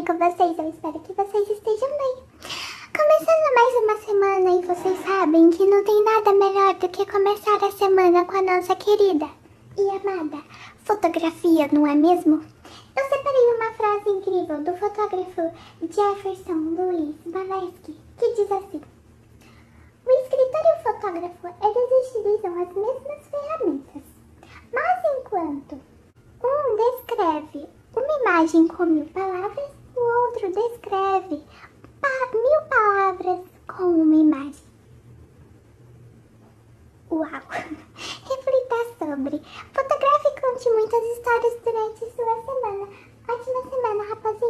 Bem com vocês? Eu espero que vocês estejam bem. Começando mais uma semana e vocês sabem que não tem nada melhor do que começar a semana com a nossa querida e amada fotografia, não é mesmo? Eu separei uma frase incrível do fotógrafo Jefferson Luiz Baleski, que diz assim O escritor e o fotógrafo, eles utilizam as mesmas ferramentas, mas enquanto um descreve uma imagem com mil palavras, descreve mil palavras com uma imagem. Uau! Reflita sobre. Fotografe e conte muitas histórias durante sua semana. Ótima semana, rapazinhas. Beijos da raposa.